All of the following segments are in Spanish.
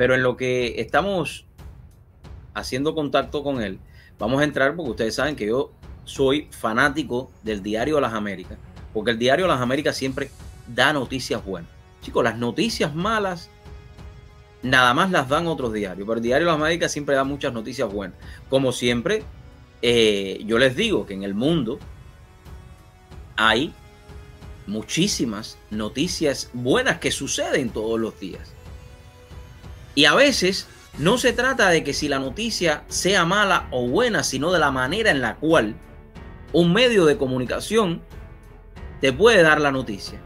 Pero en lo que estamos haciendo contacto con él, vamos a entrar porque ustedes saben que yo soy fanático del Diario de las Américas, porque el Diario de las Américas siempre da noticias buenas. Chicos, las noticias malas nada más las dan otros diarios, pero el Diario de las Américas siempre da muchas noticias buenas. Como siempre, eh, yo les digo que en el mundo hay muchísimas noticias buenas que suceden todos los días. Y a veces no se trata de que si la noticia sea mala o buena, sino de la manera en la cual un medio de comunicación te puede dar la noticia.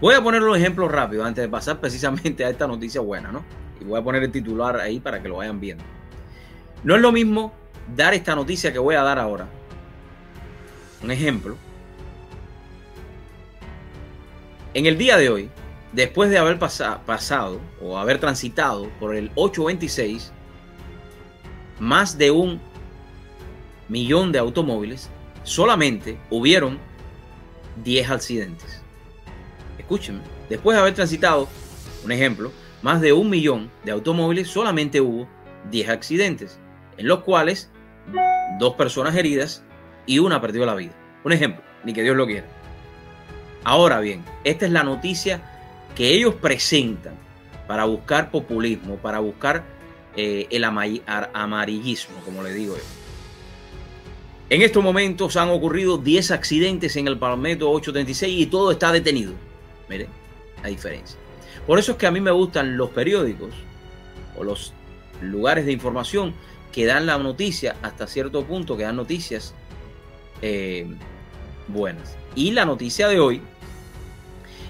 Voy a poner un ejemplo rápido antes de pasar precisamente a esta noticia buena, ¿no? Y voy a poner el titular ahí para que lo vayan viendo. No es lo mismo dar esta noticia que voy a dar ahora. Un ejemplo. En el día de hoy, después de haber pasado o haber transitado por el 826, más de un millón de automóviles, solamente hubieron 10 accidentes. Escúchenme, después de haber transitado, un ejemplo, más de un millón de automóviles, solamente hubo 10 accidentes, en los cuales dos personas heridas y una perdió la vida. Un ejemplo, ni que Dios lo quiera. Ahora bien, esta es la noticia que ellos presentan para buscar populismo, para buscar eh, el amarillismo, como le digo yo. En estos momentos han ocurrido 10 accidentes en el Palmetto 836 y todo está detenido. Miren la diferencia. Por eso es que a mí me gustan los periódicos o los lugares de información que dan la noticia hasta cierto punto, que dan noticias eh, buenas. Y la noticia de hoy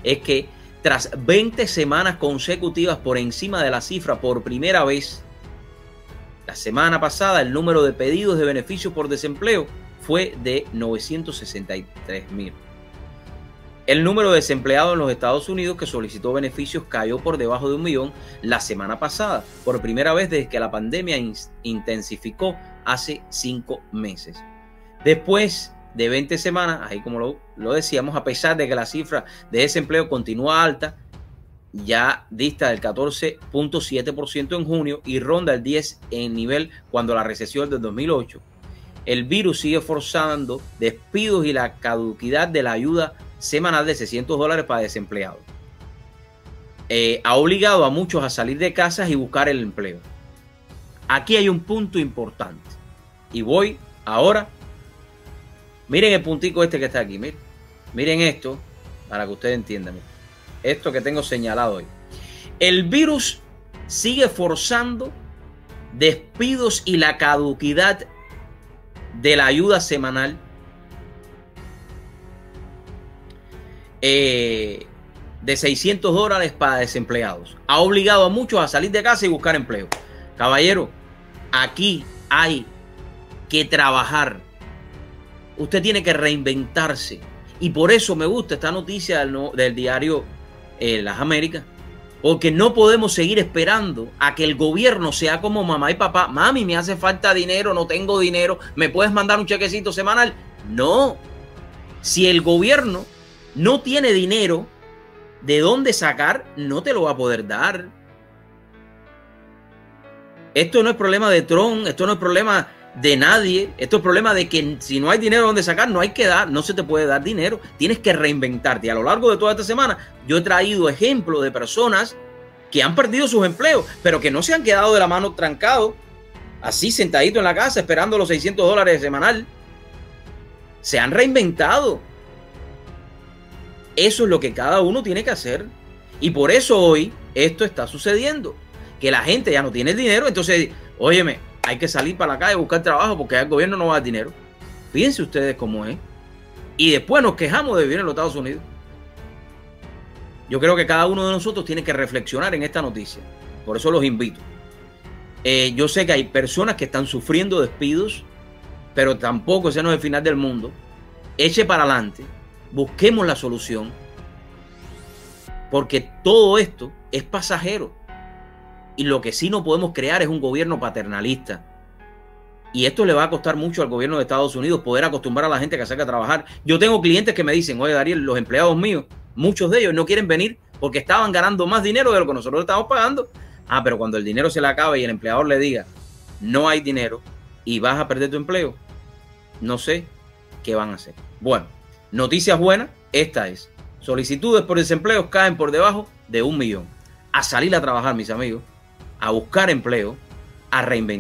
es que tras 20 semanas consecutivas por encima de la cifra por primera vez, la semana pasada el número de pedidos de beneficios por desempleo fue de 963 mil. El número de desempleados en los Estados Unidos que solicitó beneficios cayó por debajo de un millón la semana pasada, por primera vez desde que la pandemia intensificó hace cinco meses. Después de 20 semanas, ahí como lo, lo decíamos, a pesar de que la cifra de desempleo continúa alta, ya dista del 14.7% en junio y ronda el 10% en nivel cuando la recesión del 2008. El virus sigue forzando despidos y la caducidad de la ayuda semanal de 600 dólares para desempleados. Eh, ha obligado a muchos a salir de casas y buscar el empleo. Aquí hay un punto importante. Y voy ahora. Miren el puntico este que está aquí. Miren, esto para que ustedes entiendan. Esto que tengo señalado hoy. El virus sigue forzando despidos y la caducidad de la ayuda semanal Eh, de 600 dólares para desempleados. Ha obligado a muchos a salir de casa y buscar empleo. Caballero, aquí hay que trabajar. Usted tiene que reinventarse. Y por eso me gusta esta noticia del, diario eh, Las Américas. Porque no podemos seguir esperando a que el gobierno sea como mamá y papá. Mami, me hace falta dinero, no tengo dinero, ¿me puedes mandar un chequecito semanal? No. Si el gobierno no tiene dinero de dónde sacar, no te lo va a poder dar. Esto no es problema de Tron, esto no es problema de nadie, esto es problema de que si no hay dinero donde sacar, no hay que dar, no se te puede dar dinero, tienes que reinventarte. Y a lo largo de toda esta semana yo he traído ejemplos de personas que han perdido sus empleos, pero que no se han quedado de la mano trancado, así sentadito en la casa esperando los 600 dólares semanal. Se han reinventado. Eso es lo que cada uno tiene que hacer. Y por eso hoy esto está sucediendo. Que la gente ya no tiene el dinero. Entonces, óyeme, hay que salir para la calle a buscar trabajo porque el gobierno no va a dar dinero. Fíjense ustedes cómo es. Y después nos quejamos de vivir en los Estados Unidos. Yo creo que cada uno de nosotros tiene que reflexionar en esta noticia. Por eso los invito. Eh, yo sé que hay personas que están sufriendo despidos, pero tampoco ese no es el final del mundo. Eche para adelante busquemos la solución, porque todo esto es pasajero. Y lo que sí no podemos crear es un gobierno paternalista. Y esto le va a costar mucho al gobierno de Estados Unidos poder acostumbrar a la gente que saca a trabajar. Yo tengo clientes que me dicen, oye Dariel, los empleados míos, muchos de ellos no quieren venir porque estaban ganando más dinero de lo que nosotros estamos pagando. Ah, pero cuando el dinero se le acabe y el empleador le diga, no hay dinero y vas a perder tu empleo, no sé qué van a hacer. Bueno, noticias buenas, esta es. Solicitudes por desempleo caen por debajo de un millón. A salir a trabajar, mis amigos a buscar empleo, a reinventar